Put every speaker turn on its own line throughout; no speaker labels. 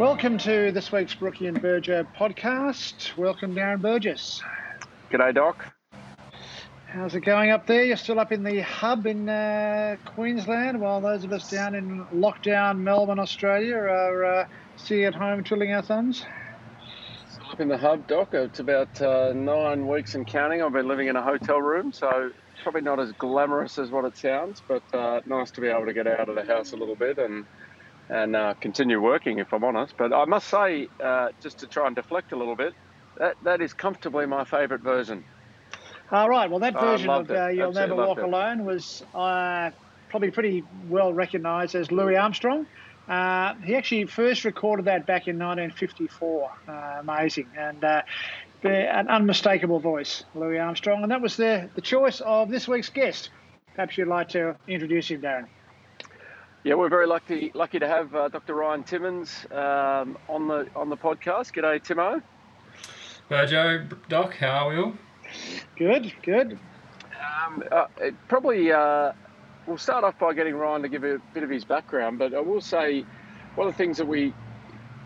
Welcome to this week's Brookie and Berger podcast. Welcome, Darren Burgess.
G'day, Doc.
How's it going up there? You're still up in the hub in uh, Queensland, while those of us down in lockdown Melbourne, Australia, are uh, sitting at home twiddling our thumbs.
Still up in the hub, Doc. It's about uh, nine weeks and counting. I've been living in a hotel room, so probably not as glamorous as what it sounds, but uh, nice to be able to get out of the house a little bit and and uh, continue working, if I'm honest. But I must say, uh, just to try and deflect a little bit, that that is comfortably my favourite version.
All right. Well, that version of uh, "You'll
Absolutely
Never Walk
it.
Alone" was uh, probably pretty well recognised as Louis Armstrong. Uh, he actually first recorded that back in 1954. Uh, amazing and uh, an unmistakable voice, Louis Armstrong, and that was the the choice of this week's guest. Perhaps you'd like to introduce him, Darren.
Yeah, we're very lucky lucky to have uh, Dr. Ryan Timmins um, on the on the podcast. G'day, Timo.
joe Doc, how are we all?
Good, good.
Um, uh, it probably uh, we'll start off by getting Ryan to give a bit of his background, but I will say one of the things that we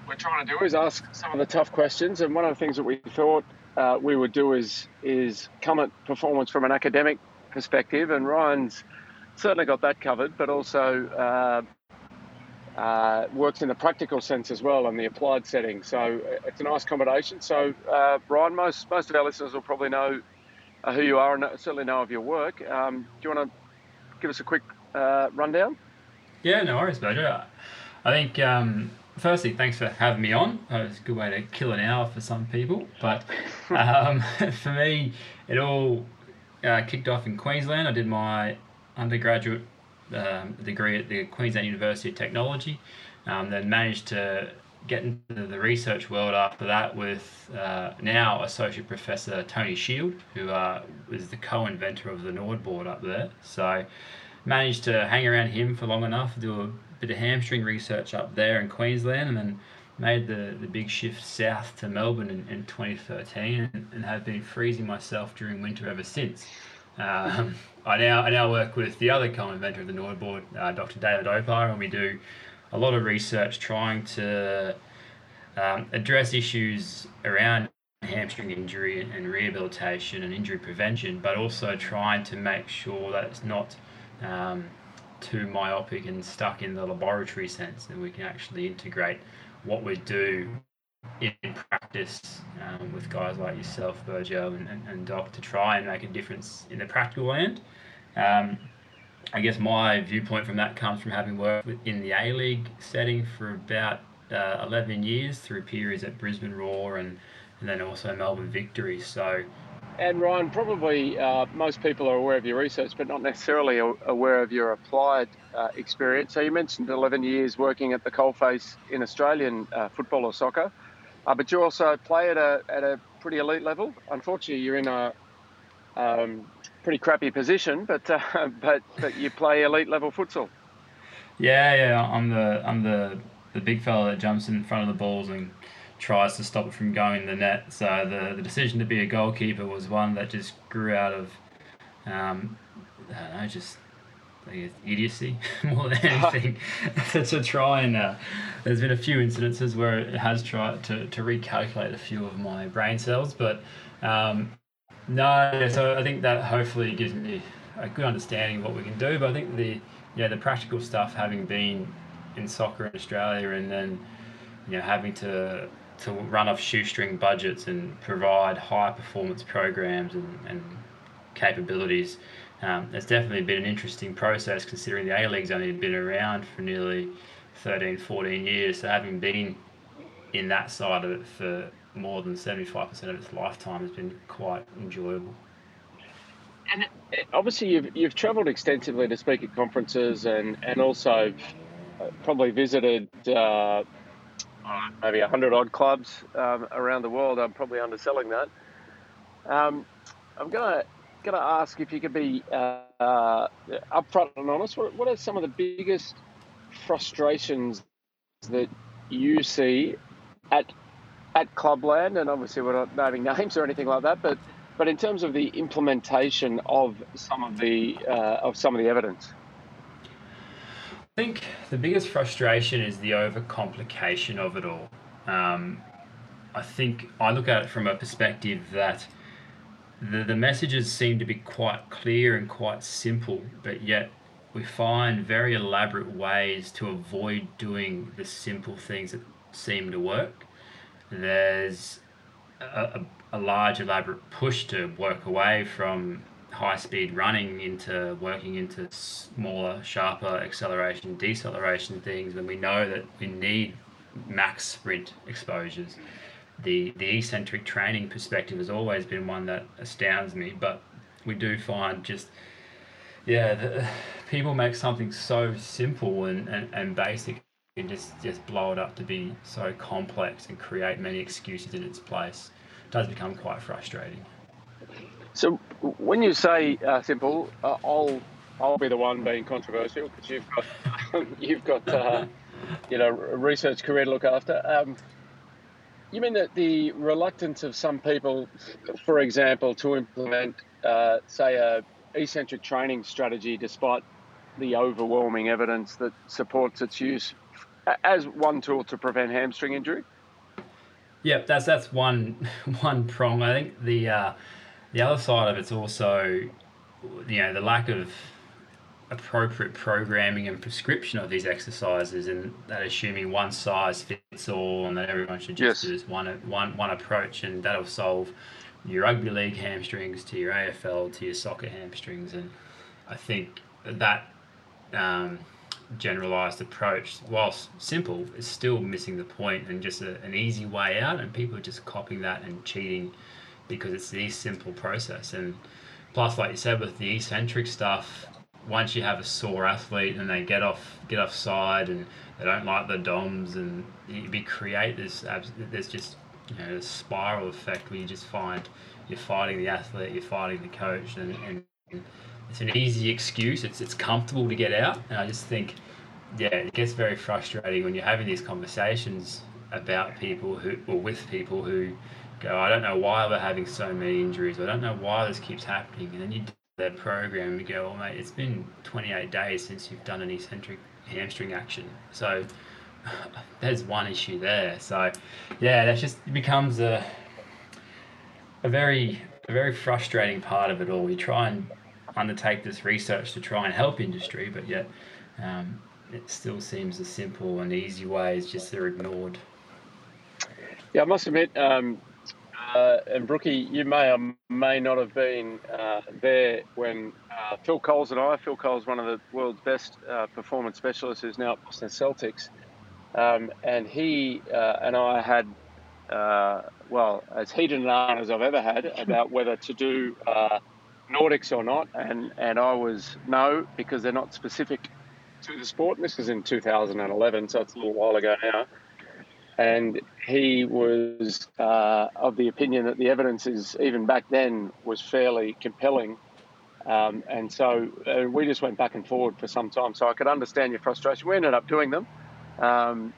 we're trying to do is ask some of the tough questions, and one of the things that we thought uh, we would do is is come at performance from an academic perspective, and Ryan's certainly got that covered, but also. Uh, uh, works in the practical sense as well and the applied setting, so uh, it's a nice combination. So, uh, Ryan, most most of our listeners will probably know uh, who you are and certainly know of your work. Um, do you want to give us a quick uh, rundown?
Yeah, no worries, Burgo. I think, um, firstly, thanks for having me on. It's a good way to kill an hour for some people. But um, for me, it all uh, kicked off in Queensland. I did my undergraduate um, degree at the Queensland University of Technology, um, then managed to get into the research world after that with uh, now Associate Professor Tony Shield, who uh, the co-inventor of the NordBord up there. So managed to hang around him for long enough, do a bit of hamstring research up there in Queensland, and then made the, the big shift south to Melbourne in, in 2013 and, and have been freezing myself during winter ever since. Um, I now I now work with the other co-inventor of the NordBord, uh, Dr. David Opar, and we do a lot of research trying to um, address issues around hamstring injury and, and rehabilitation and injury prevention, but also trying to make sure that it's not um, too myopic and stuck in the laboratory sense, and we can actually integrate what we do in practice um, with guys like yourself, Virgil, and, and, and Doc to try and make a difference in the practical end. Um, I guess my viewpoint from that comes from having worked in the A League setting for about uh, 11 years through periods at Brisbane Roar and, and then also Melbourne Victory. So,
And Ryan, probably uh, most people are aware of your research, but not necessarily aware of your applied uh, experience. So you mentioned 11 years working at the coalface in Australian uh, football or soccer, uh, but you also play at a at a pretty elite level. Unfortunately, you're in a um, pretty crappy position, but uh, but but you play elite level futsal.
yeah, yeah, I'm the I'm the, the big fella that jumps in front of the balls and tries to stop it from going in the net. So the, the decision to be a goalkeeper was one that just grew out of, um, I don't know, just I guess, idiocy more than anything to, try and uh, there's been a few incidences where it has tried to, to recalculate a few of my brain cells but um, no so I think that hopefully gives me a good understanding of what we can do but I think the yeah the practical stuff having been in soccer in Australia and then you know having to to run off shoestring budgets and provide high performance programs and, and capabilities um, it's definitely been an interesting process considering the A League's only been around for nearly 13, 14 years. So having been in that side of it for more than 75% of its lifetime has been quite enjoyable.
And obviously, you've, you've travelled extensively to speak at conferences and, and also uh, probably visited uh, maybe 100 odd clubs um, around the world. I'm probably underselling that. Um, I'm going to going to ask if you could be uh, uh, upfront and honest. What, what are some of the biggest frustrations that you see at at Clubland? And obviously, we're not naming names or anything like that, but but in terms of the implementation of some of the uh, of some of the evidence.
I think the biggest frustration is the overcomplication of it all. Um, I think I look at it from a perspective that the, the messages seem to be quite clear and quite simple, but yet we find very elaborate ways to avoid doing the simple things that seem to work. There's a, a, a large, elaborate push to work away from high speed running into working into smaller, sharper acceleration, deceleration things when we know that we need max sprint exposures the the eccentric training perspective has always been one that astounds me. But we do find just yeah, the, people make something so simple and, and, and basic and just just blow it up to be so complex and create many excuses in its place. It does become quite frustrating.
So when you say uh, simple, uh, I'll I'll be the one being controversial because you've got you've got uh, you know a research career to look after. Um, you mean that the reluctance of some people, for example, to implement, uh, say, a eccentric training strategy, despite the overwhelming evidence that supports its use as one tool to prevent hamstring injury?
Yeah, that's that's one one prong. I think the uh, the other side of it's also, you know, the lack of appropriate programming and prescription of these exercises and that assuming one size fits all and that everyone should just yes. do this one, one, one approach and that'll solve your rugby league hamstrings to your AFL to your soccer hamstrings and I think that um, generalized approach whilst simple is still missing the point and just a, an easy way out and people are just copying that and cheating because it's the simple process and plus like you said with the eccentric stuff once you have a sore athlete and they get off get offside and they don't like the DOMs and you create this there's just you know a spiral effect where you just find you're fighting the athlete, you're fighting the coach, and, and it's an easy excuse. It's it's comfortable to get out, and I just think yeah, it gets very frustrating when you're having these conversations about people who or with people who go, I don't know why we're having so many injuries. I don't know why this keeps happening, and then you their program, we go, well, mate, it's been 28 days since you've done an eccentric hamstring action. So there's one issue there. So yeah, that just becomes a a very a very frustrating part of it all. We try and undertake this research to try and help industry, but yet um, it still seems the simple and easy way is just they're ignored.
Yeah, I must admit, um, uh, and Brookie, you may or may not have been uh, there when uh, Phil Coles and I, Phil Coles, one of the world's best uh, performance specialists, who's now at Boston Celtics, um, and he uh, and I had, uh, well, as heated an argument as I've ever had about whether to do Nordics or not, and, and I was no, because they're not specific to the sport. And this was in 2011, so it's a little while ago now and he was uh, of the opinion that the evidence is even back then was fairly compelling. Um, and so uh, we just went back and forward for some time. So I could understand your frustration. We ended up doing them. Um,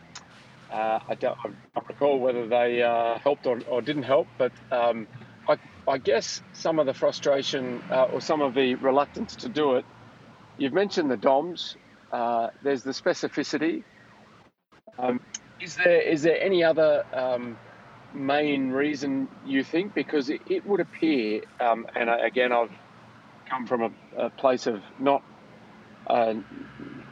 uh, I, don't, I, don't, recall whether they uh, helped or, or, didn't help, but um, I, I, guess some of the frustration uh, or some of the reluctance to do it. You've mentioned the DOMs. Uh, there's the specificity. Is there is there any other um, main reason you think? Because it, it would appear, um, and again, I've come from a, a place of not, uh,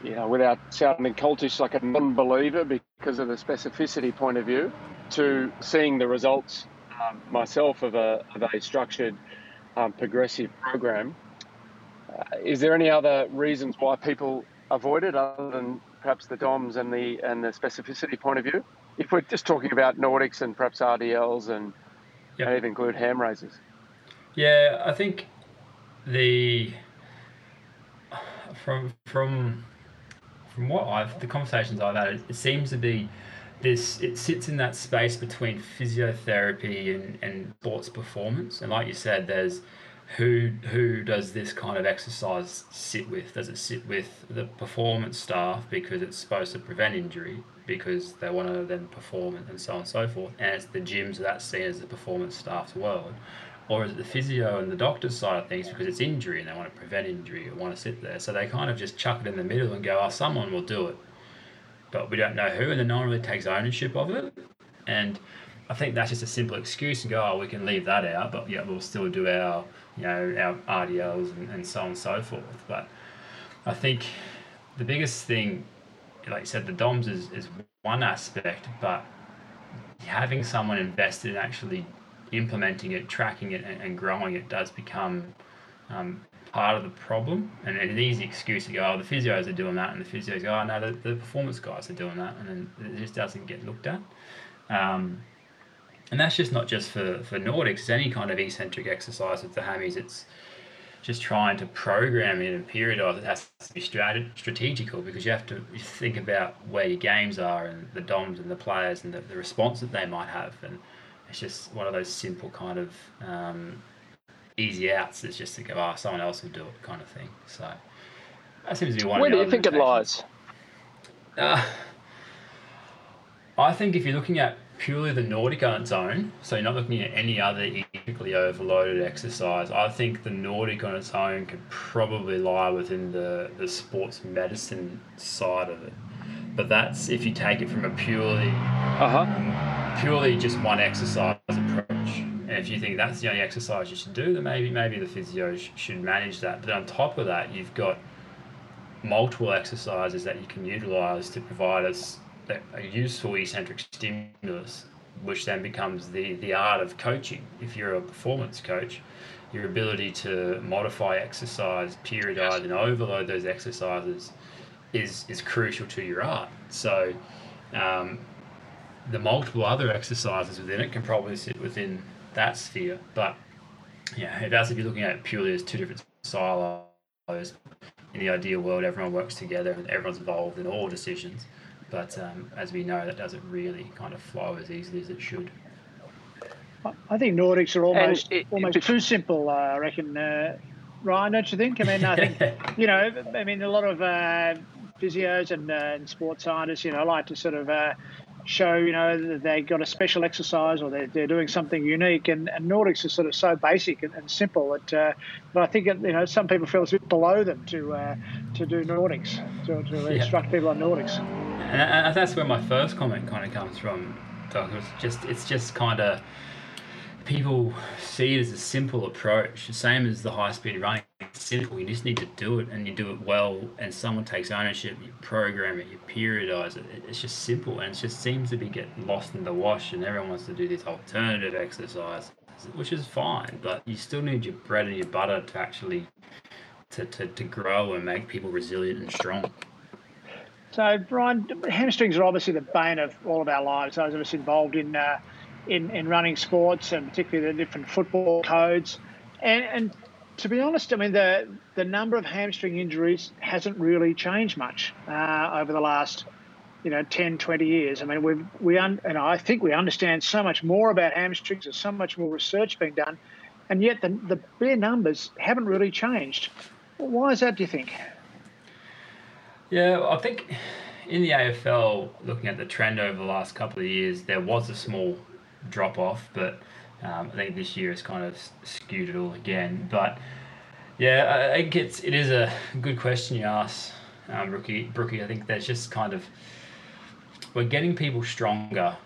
you know, without sounding cultish, like a non-believer because of the specificity point of view, to seeing the results um, myself of a of a structured, um, progressive program. is there any other reasons why people avoid it other than perhaps the DOMs and the and the specificity point of view? If we're just talking about Nordics and perhaps RDLs and
Yep.
maybe include ham raisers.
Yeah, I think the from from from what I've the conversations I've had, it, it seems to be this. It sits in that space between physiotherapy and and sports performance. And like you said, there's who who does this kind of exercise sit with? Does it sit with the performance staff because it's supposed to prevent injury? Because they want to then perform and so on and so forth, and it's the gyms that's seen as the performance staff's world, or is it the physio and the doctor's side of things because it's injury and they want to prevent injury or want to sit there? So they kind of just chuck it in the middle and go, "Oh, someone will do it," but we don't know who, and then no one really takes ownership of it. And I think that's just a simple excuse and go, "Oh, we can leave that out, but yeah, we'll still do our, you know, our RDLs and, and so on and so forth." But I think the biggest thing, like you said, the DOMS is, is one aspect, but having someone invested in actually implementing it, tracking it, and, and growing it does become um, part of the problem. And an easy excuse to go, oh, the physios are doing that, and the physios go, oh, no, the, the performance guys are doing that, and then it just doesn't get looked at. Um, and that's just not just for, for Nordics, it's any kind of eccentric exercise with the hammies. It's just trying to program it and periodize it has to be strat- strategical because you have to think about where your games are and the DOMs and the players and the, the response that they might have. And it's just one of those simple kind of um, easy outs. It's just to go, oh, someone else will do it kind of thing. So that seems to be one
Where
of the
do you think it lies?
Uh, I think if you're looking at purely the Nordic on its own, so you're not looking at any other equally overloaded exercise, I think the Nordic on its own could probably lie within the, the sports medicine side of it. But that's if you take it from a purely
Uh huh.
purely just one exercise approach. And if you think that's the only exercise you should do, then maybe maybe the physio sh- should manage that. But on top of that, you've got multiple exercises that you can utilize to provide us a, useful eccentric stimulus, which then becomes the the art of coaching. If you're a performance coach, your ability to modify exercise, periodize, and overload those exercises is is crucial to your art. So. Um, the multiple other exercises within it can probably sit within that sphere. But yeah, that's if you're looking at it purely as two different silos, in the ideal world, everyone works together and everyone's involved in all decisions. But um, as we know, that doesn't really kind of flow as easily as it should.
I- I think Nordics are almost
it-
almost
it-
too simple. Uh, I reckon, uh, Ryan, don't you think? I mean, I think you know, I mean, a lot of uh, physios and, uh, and sports scientists, you know, like to sort of uh, show, you know, that they got a special exercise or they're, they're doing something unique. And, and Nordics is sort of so basic and, and simple that, uh, but I think it, you know some people feel it's a bit below them to uh, to do Nordics to, to
Yeah.
instruct people on Nordics.
And, and that's where my first comment kind of comes from, Doug. It's just it's just kind of people see it as a simple approach, the same as the high speed running. It's simple. You just need to do it, and you do it well, and someone takes ownership. You program it, you periodize it. It- It's just simple, and it just seems to be getting lost in the wash. And everyone wants to do this alternative exercise, which is fine, but you still need your bread and your butter to actually to, to, to grow and make people resilient and strong.
So, Brian, hamstrings are obviously the bane of all of our lives. Those of us involved in uh, in, in running sports and particularly the different football codes. And, and to be honest, I mean the the number of hamstring injuries hasn't really changed much uh, over the last you know 10, 20 years. I mean we've we un, and I think we understand so much more about hamstrings. There's so much more research being done, and yet the the bare numbers haven't really changed. Why is that? Do you think?
Yeah, I think in the AFL, looking at the trend over the last couple of years, there was a small drop off, but um, I think this year it's kind of skewed it all again. But yeah, I think it's it is a good question you ask, um, Rookie. Brookie, I think there's just kind of we're getting people stronger,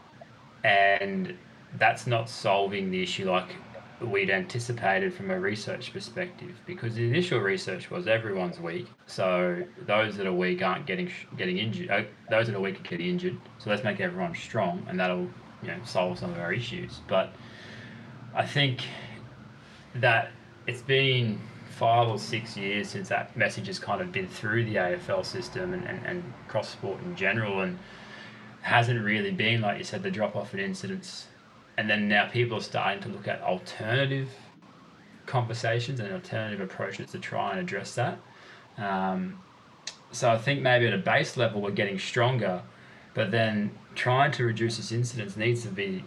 and that's not solving the issue like we'd anticipated from a research perspective because the initial research was everyone's weak so those that are weak aren't getting getting injured uh, those that are weak are getting injured so let's make everyone strong and that'll you know solve some of our issues but i think that it's been five or six years since that message has kind of been through the AFL system and, and, and cross sport in general, and hasn't really been like you said the drop off in incidents. And then now people are starting to look at alternative conversations and alternative approaches to try and address that. Um, so I think maybe at a base level we're getting stronger, but then trying to reduce this incidence needs to be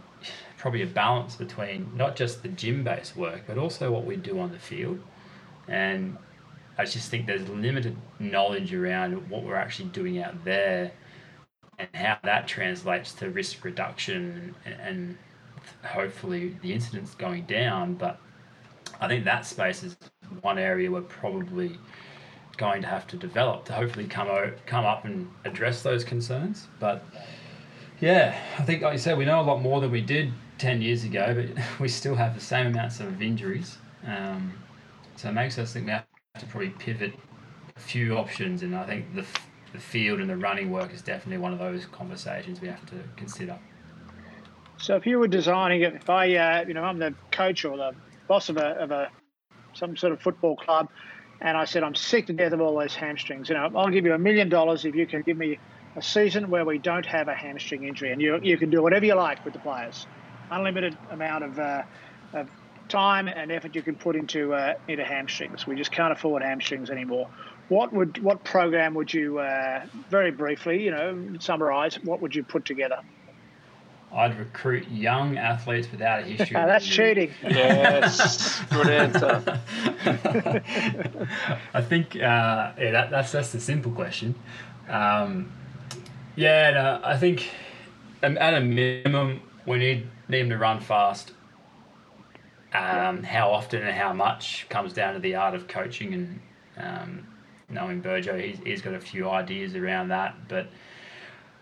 probably a balance between not just the gym based work, but also what we do on the field. And I just think there's limited knowledge around what we're actually doing out there and how that translates to risk reduction and, and hopefully the incidents going down. But I think that space is one area we're probably going to have to develop to hopefully come o- come up and address those concerns. But yeah, I think like you said, we know a lot more than we did ten years ago, but we still have the same amounts of injuries. Um, so it makes us think we have to probably pivot a few options, and I think the the field and the running work is definitely one of those conversations we have to consider.
So if you were designing it, if I, uh, you know, I'm the coach or the boss of a, of a some sort of football club, and I said I'm sick to death of all those hamstrings. You know, I'll give you a million dollars if you can give me a season where we don't have a hamstring injury, and you you can do whatever you like with the players, unlimited amount of uh, of time and effort you can put into uh, into hamstrings. We just can't afford hamstrings anymore. What would what program would you uh, very briefly, you know, summarize? What would you put together?
I'd recruit young athletes without a history. of
That's
injury.
cheating.
Yes, good answer.
I think uh, yeah, that, that's that's the simple question. Um, yeah, no, I think um, at a minimum we need need them to run fast. Um, how often and how much comes down to the art of coaching and um, knowing Burgo. He's, he's got a few ideas around that, but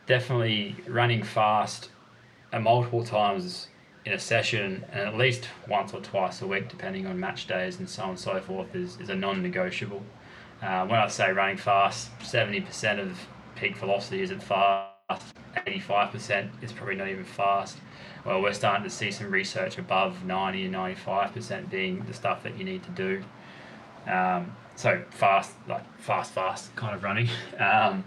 definitely running fast uh, multiple times in a session and at least once or twice a week, depending on match days and so on and so forth, is, is a non negotiable. Uh, when I say running fast, 70% of peak velocity isn't fast, 85% is probably not even fast. Well, we're starting to see some research above 90 and 95% being the stuff that you need to do. Um, so fast, like fast, fast kind of running. Um,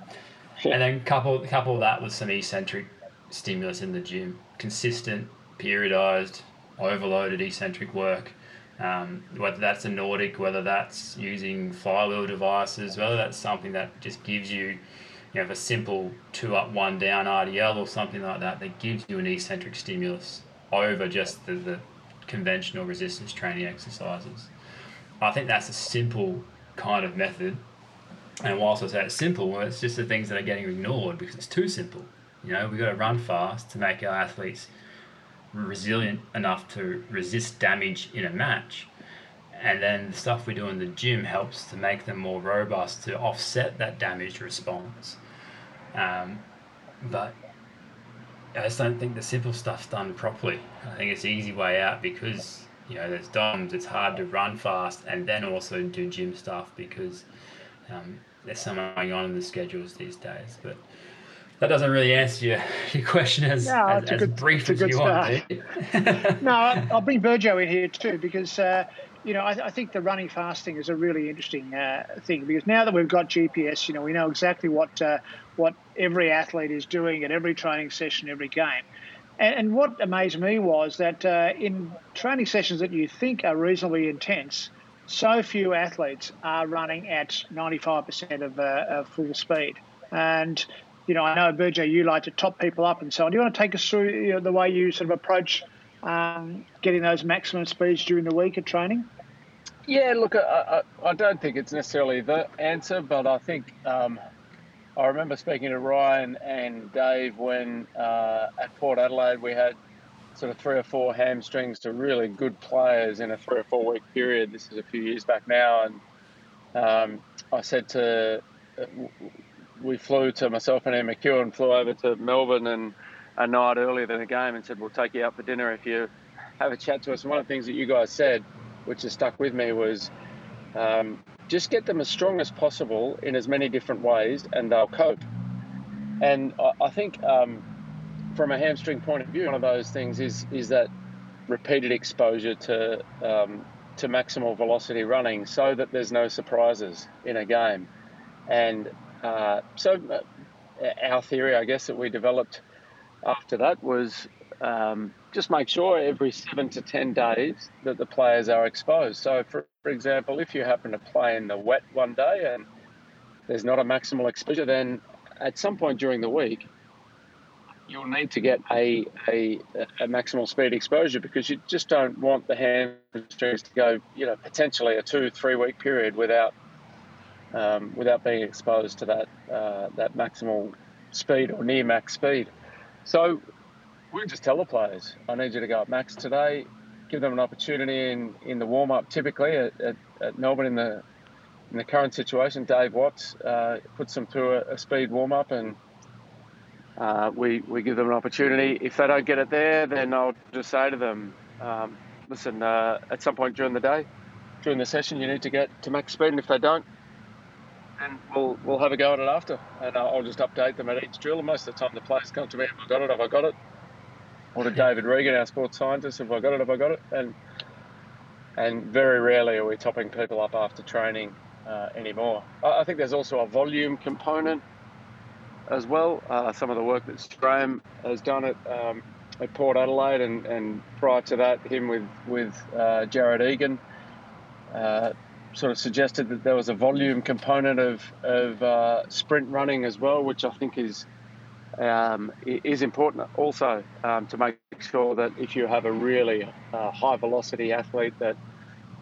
and then couple couple that with some eccentric stimulus in the gym, consistent, periodized, overloaded eccentric work. Um, whether that's a Nordic, whether that's using flywheel devices, whether that's something that just gives you, you know, a simple two up, one down RDL or something like that, that gives you an eccentric stimulus over just the, the conventional resistance training exercises. I think that's a simple kind of method and whilst I say it's simple, well, it's just the things that are getting ignored because it's too simple. You know, we've got to run fast to make our athletes resilient enough to resist damage in a match. And then the stuff we do in the gym helps to make them more robust to offset that damage response. Um, but I just don't think the simple stuff's done properly. I think it's the easy way out because, you know, there's DOMs, it's hard to run fast and then also do gym stuff because um, there's so much going on in the schedules these days. But that doesn't really answer your, your question as,
No,
as, as
good-
brief as you
good
want.
No, I'll bring Burgo in here too because uh, you know I, I think the running fasting is a really interesting uh, thing because now that we've got GPS, you know we know exactly what uh, what every athlete is doing at every training session, every game. And, and what amazed me was that uh, in training sessions that you think are reasonably intense, so few athletes are running at 95% of, uh, of full speed. And you know, I know Burgo, you like to top people up and so on. Do you want to take us through you know, the way you sort of approach um, getting those maximum speeds during the week of training?
Yeah, look, I, I, I don't think it's necessarily the answer, but I think um, I remember speaking to Ryan and Dave when uh, at Port Adelaide we had sort of three or four hamstrings to really good players in a three or four week period. This is a few years back now, and um, I said to we flew to myself and Ian McKeown flew over to Melbourne and a night earlier than the game and said we'll take you out for dinner if you have a chat to us. And one of the things that you guys said, which has stuck with me, was um, just get them as strong as possible in as many different ways, and they'll cope. And I, I think um, from a hamstring point of view, one of those things is is that repeated exposure to um, to maximal velocity running so that there's no surprises in a game. And uh, so, uh, our theory, I guess, that we developed after that was um, just make sure every seven to 10 days that the players are exposed. So, for, for example, if you happen to play in the wet one day and there's not a maximal exposure, then at some point during the week, you'll need to get a, a, a maximal speed exposure because you just don't want the hamstrings to go, you know, potentially a two, three week period without um, without being exposed to that uh, that maximal speed or near max speed. So we just tell the players, I need you to go at max today. Give them an opportunity in, in the warm up. Typically at, at, at, Melbourne in the in the current situation, Dave Watts uh, puts them through a, a speed warm up and uh, we, we give them an opportunity. If they don't get it there, then I'll just say to them, um, listen, uh, at some point during the day, during the session, you need to get to max speed, and if they don't, we'll we'll have a go at it after, and I'll just update them at each drill. And most of the time, the players come to me, have I got it? Have I got it? Or to David Regan, our sports scientist, have I got it? Have I got it? And and very rarely are we topping people up after training uh, anymore. I think there's also a volume component as well. Uh, some of the work that Graham has done at, um, at Port Adelaide, and, and prior to that, him with with uh, Jared Egan, uh, sort of suggested that there was a volume component of of uh, sprint running as well, which I think is um, is important also um, to make sure that if you have a really uh, high velocity athlete that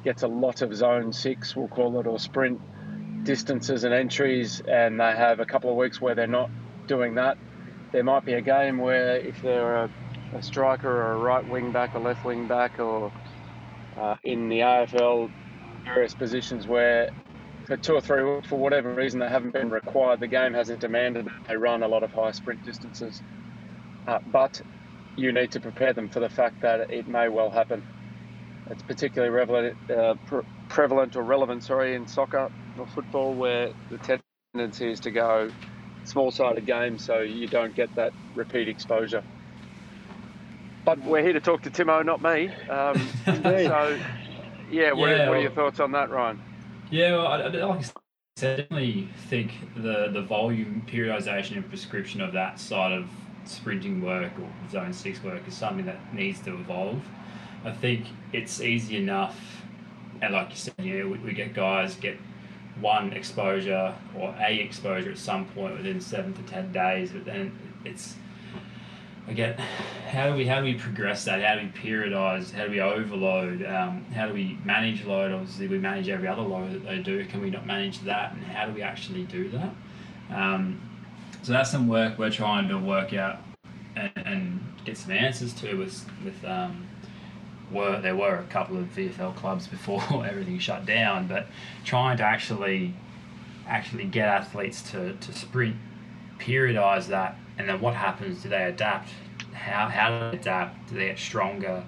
gets a lot of zone six, we'll call it, or sprint distances and entries, and they have a couple of weeks where they're not doing that. There might be a game where if they're a, a striker or a right wing back, a left wing back, or uh, in the AFL, various positions where for two or three for whatever reason, they haven't been required. The game hasn't demanded that they run a lot of high sprint distances. Uh, but you need to prepare them for the fact that it may well happen. It's particularly prevalent, uh, pre- prevalent or relevant, sorry, in soccer or football, where the tendency is to go small-sided games, so you don't get that repeat exposure. But we're here to talk to Timo, not me. Um, so, yeah, what, yeah, are, what are your thoughts on that, Ryan?
Yeah, well, I, I, like I said, definitely think the the volume periodization and prescription of that side of sprinting work or zone six work is something that needs to evolve. I think it's easy enough, and like you said, yeah, we, we get guys get one exposure or a exposure at some point within seven to ten days, but then it's again, how do we how do we progress that? How do we periodize? How do we overload? Um, how do we manage load? Obviously, we manage every other load that they do. Can we not manage that? And how do we actually do that? Um, so that's some work we're trying to work out and, and get some answers to with with um, were there were a couple of VFL clubs before everything shut down, but trying to actually actually get athletes to, to sprint, periodize that, and then what happens? Do they adapt? How how do they adapt? Do they get stronger?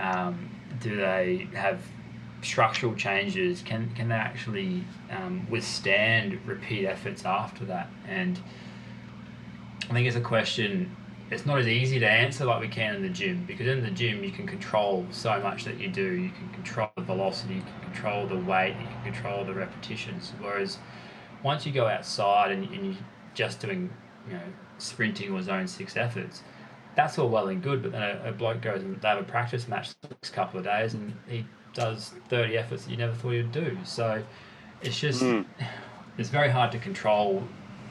Um, do they have structural changes? Can can they actually um, withstand repeat efforts after that? And I think it's a question it's not as easy to answer like we can in the gym because in the gym you can control so much that you do. You can control the velocity, you can control the weight, you can control the repetitions. Whereas once you go outside and, and you're just doing, you know, sprinting or zone six efforts, that's all well and good. But then a, a bloke goes and they have a practice match the next couple of days and he does 30 efforts that you never thought he'd do. So it's just, mm. it's very hard to control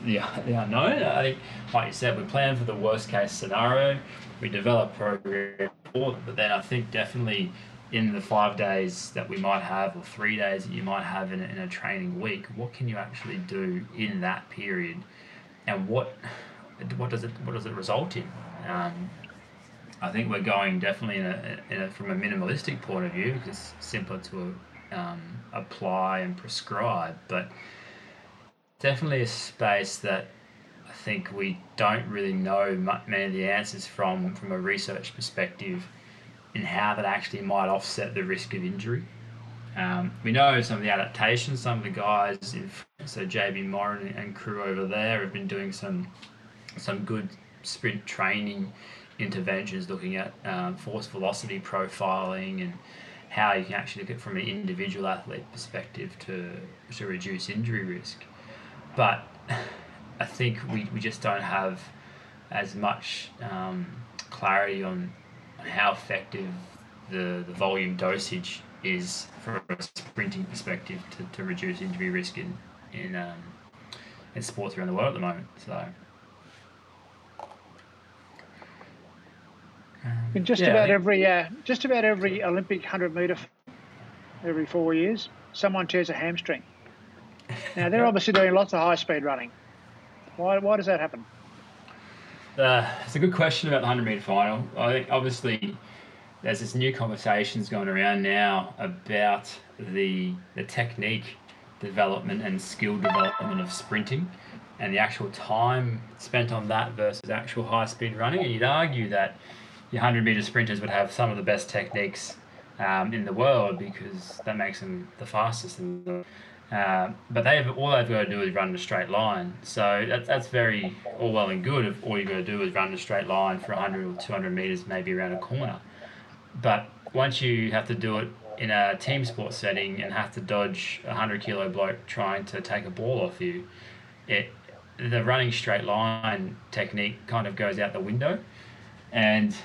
the, the unknown. I think, like you said, we plan for the worst case scenario. We develop program but then I think definitely in the five days that we might have or three days that you might have in a, in a training week, what can you actually do in that period, and what what does it what does it result in? Um, I think we're going definitely in a, in a, from a minimalistic point of view because it's simpler to um, apply and prescribe, but definitely a space that I think we don't really know many of the answers from from a research perspective in how that actually might offset the risk of injury. Um, we know some of the adaptations, some of the guys, in, so JB Morin and crew over there have been doing some some good sprint training interventions looking at um, force velocity profiling and how you can actually look at from an individual athlete perspective to to reduce injury risk. But I think we, we just don't have as much um, clarity on how effective the, the volume dosage is from a sprinting perspective to, to reduce injury risk in in um, in sports around the world at the moment. So.
In just
Yeah,
about
think-
every uh, just about every Olympic hundred meter, every four years, someone tears a hamstring. Now they're obviously doing lots of high speed running. Why, why does that happen?
Uh, it's a good question about the 100 metre final. I think obviously there's this new conversations going around now about the, the technique development and skill development of sprinting and the actual time spent on that versus actual high speed running. And you'd argue that your 100 metre sprinters would have some of the best techniques um, in the world because that makes them the fastest in the uh, but they've all they've got to do is run in a straight line. So that's that's very all well and good if all you've got to do is run in a straight line for 100 or 200 meters, maybe around a corner. But once you have to do it in a team sport setting and have to dodge a 100 kilo bloke trying to take a ball off you, it the running straight line technique kind of goes out the window. And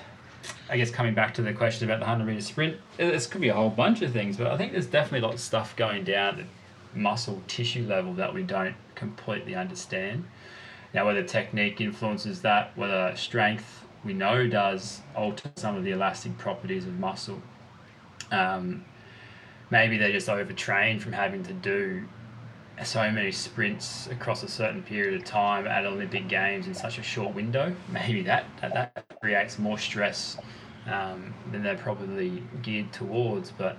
I guess coming back to the question about the 100 meter sprint, this could be a whole bunch of things, but I think there's definitely lots of stuff going down at muscle tissue level that we don't completely understand. Now, whether technique influences that, whether strength we know does alter some of the elastic properties of muscle. Um, maybe they're just overtrained from having to do so many sprints across a certain period of time at Olympic Games in such a short window. Maybe that that, that creates more stress um, than they're probably geared towards. But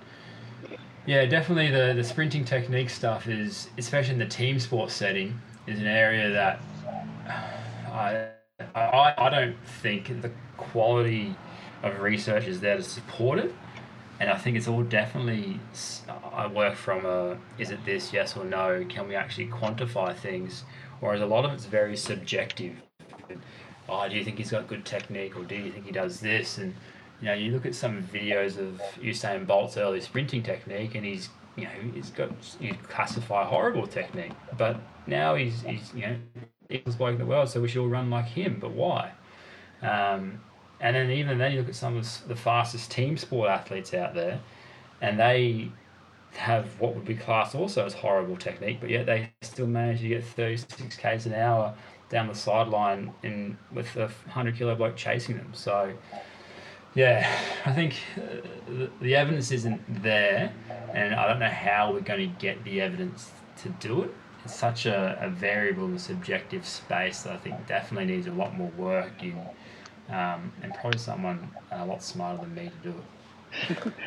yeah, definitely the, the sprinting technique stuff is, especially in the team sport setting, is an area that I, I, I don't think the quality of research is there to support it. And I think it's all definitely, I work from a, is it this, yes or no? Can we actually quantify things? Whereas a lot of it's very subjective. Oh, do you think he's got good technique or do you think he does this? And, you know, you look at some videos of Usain Bolt's early sprinting technique and he's, you know, he's got, you classify horrible technique. But now he's, he's you know, equals bloke in the world, so we should all run like him. But why? Um, and then even then, you look at some of the fastest team sport athletes out there, and they have what would be classed also as horrible technique, but yet they still manage to get 36 k's an hour down the sideline in with a 100 kilo bloke chasing them. So, yeah, I think uh, the, evidence isn't there, and I don't know how we're going to get the evidence to do it. It's such a, a variable and subjective space that I think definitely needs a lot more work in, um, and probably someone a lot smarter than me to do it.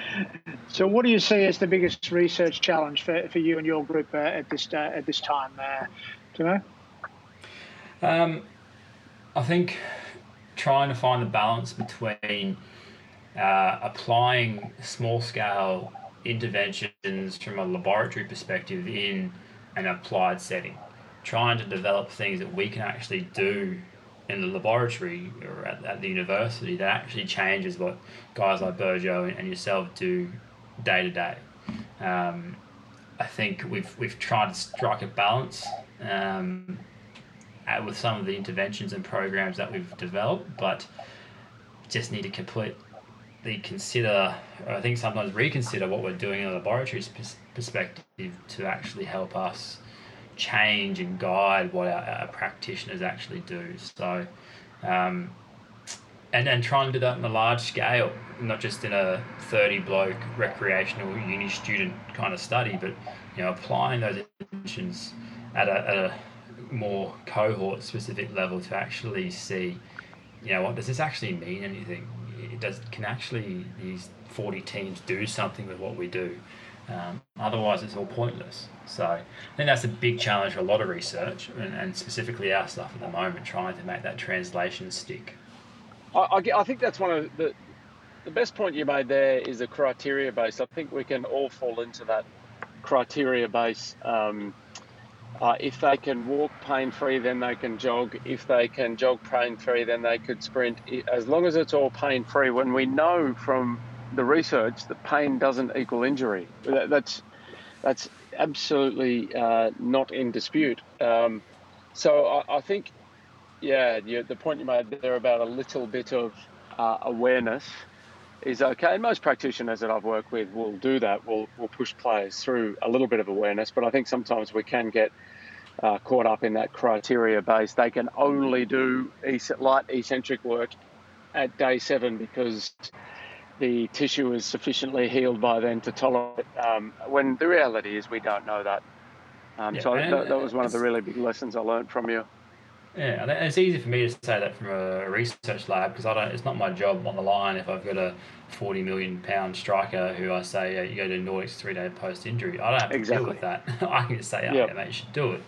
So, what do you see as the biggest research challenge for, for you and your group uh, at this uh, at this time? Uh, do you know?
Um, I think trying to find the balance between uh, applying small scale interventions from a laboratory perspective in an applied setting, trying to develop things that we can actually do in the laboratory or at, at the university that actually changes what guys like Burgo and, yourself do day to day. Um, I think we've we've tried to strike a balance um, with some of the interventions and programs that we've developed, but just need to completely consider, I think sometimes reconsider what we're doing in a laboratory perspective to actually help us change and guide what our, our practitioners actually do. So, um, and and try and do that on a large scale, not just in a thirty bloke recreational uni student kind of study, but you know applying those interventions at a, at a more cohort specific level to actually see, you know, what does this actually mean anything? It does can actually these forty teams do something with what we do? Um, otherwise, it's all pointless. So I think that's a big challenge for a lot of research, and, and specifically our stuff at the moment, trying to make that translation stick.
I, I, think that's one of the the best point you made there is a criteria base. I think we can all fall into that criteria base. Um, uh, if they can walk pain free, then they can jog. If they can jog pain free, then they could sprint. As long as it's all pain free, when we know from the research that pain doesn't equal injury. That, that's that's absolutely uh, not in dispute. Um, so I, I, think, yeah, you, the point you made there about a little bit of uh, awareness is okay. And most practitioners that I've worked with will do that. Will will push players through a little bit of awareness, but I think sometimes we can get uh, caught up in that criteria base. They can only do light eccentric work at day seven because the tissue is sufficiently healed by then to tolerate. Um, when the reality is, we don't know that. Um, yeah, so that, that, was one of the really big lessons I learned from you.
Yeah, and it's easy for me to say that from a research lab because I don't. It's not my job on the line if I've got a forty million pound striker who I say yeah, you go to Nordics three day post injury. I don't have to exactly. deal with that. I can just say, oh, yep. yeah, mate, you should do it.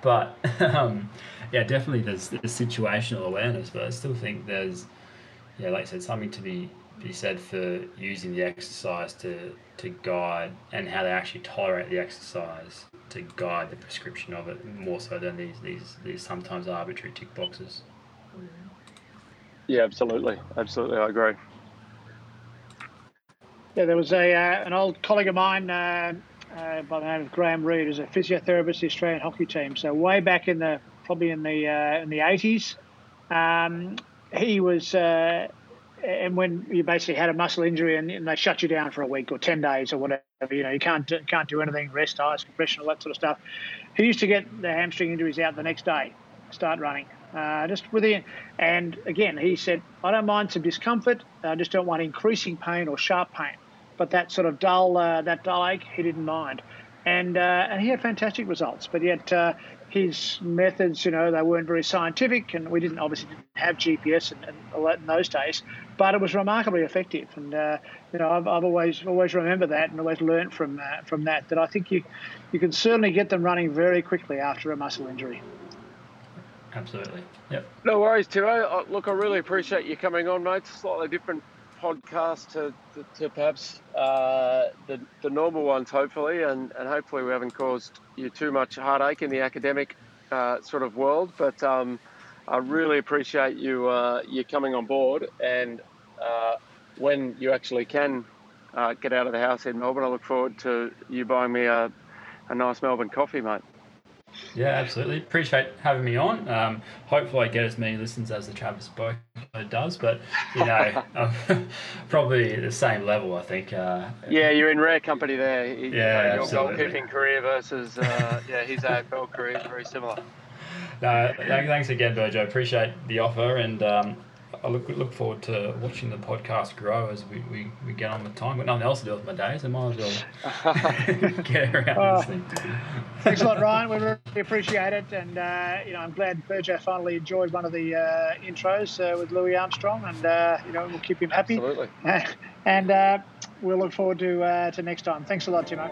But um, yeah, definitely there's, there's situational awareness, but I still think there's yeah, like I said, something to be be said for using the exercise to to guide and how they actually tolerate the exercise to guide the prescription of it more so than these these these sometimes arbitrary tick boxes.
Yeah, absolutely, absolutely, I agree.
Yeah, there was a uh, an old colleague of mine uh, uh, by the name of Graham Reed, who's a physiotherapist, the Australian hockey team. So way back in the probably in the uh, in the eighties, um, he was. And when you basically had a muscle injury and, and, they shut you down for a week or 10 days or whatever, you know, you can't can't do anything, rest, ice, compression, all that sort of stuff. He used to get the hamstring injuries out the next day, start running, uh, just within. And again, he said, I don't mind some discomfort, I just don't want increasing pain or sharp pain. But that sort of dull, uh, that dull ache, he didn't mind. And, uh, and he had fantastic results, but yet uh, his methods, you know, they weren't very scientific, and we didn't obviously didn't have GPS and, and all that in those days. But it was remarkably effective, and uh, you know, I've, I've always always remember that and always learnt from uh, from that. That I think you you can certainly get them running very quickly after a muscle injury.
Absolutely. Yep.
No worries, Timo. Look, I really appreciate you coming on, mate. Slightly different podcast to, to, to perhaps uh, the, the normal ones, hopefully, and, and hopefully we haven't caused you too much heartache in the academic uh, sort of world. But um, I really appreciate you uh, you coming on board, and uh, when you actually can uh, get out of the house in Melbourne, I look forward to you buying me a, a nice Melbourne coffee, mate.
Yeah, absolutely. Appreciate having me on. Um, hopefully, I get as many listens as the Travis Boak does, but you know, um, probably the same level. I think. Uh,
yeah, you're in rare company there. You yeah, know, your goalkeeping career versus uh, yeah his AFL career is very similar.
No, thanks again, Burgo. Appreciate the offer, and um, I look look forward to watching the podcast grow as we, we, we get on with time. Got nothing else to do with my day, so might as well get around uh, listening.
Thanks a lot, Ryan. We really appreciate it, and uh, you know I'm glad Burgo finally enjoyed one of the uh, intros uh, with Louis Armstrong, and uh, you know we'll keep him happy.
Absolutely.
and uh, we'll look forward to to next time. Thanks a lot, Timo.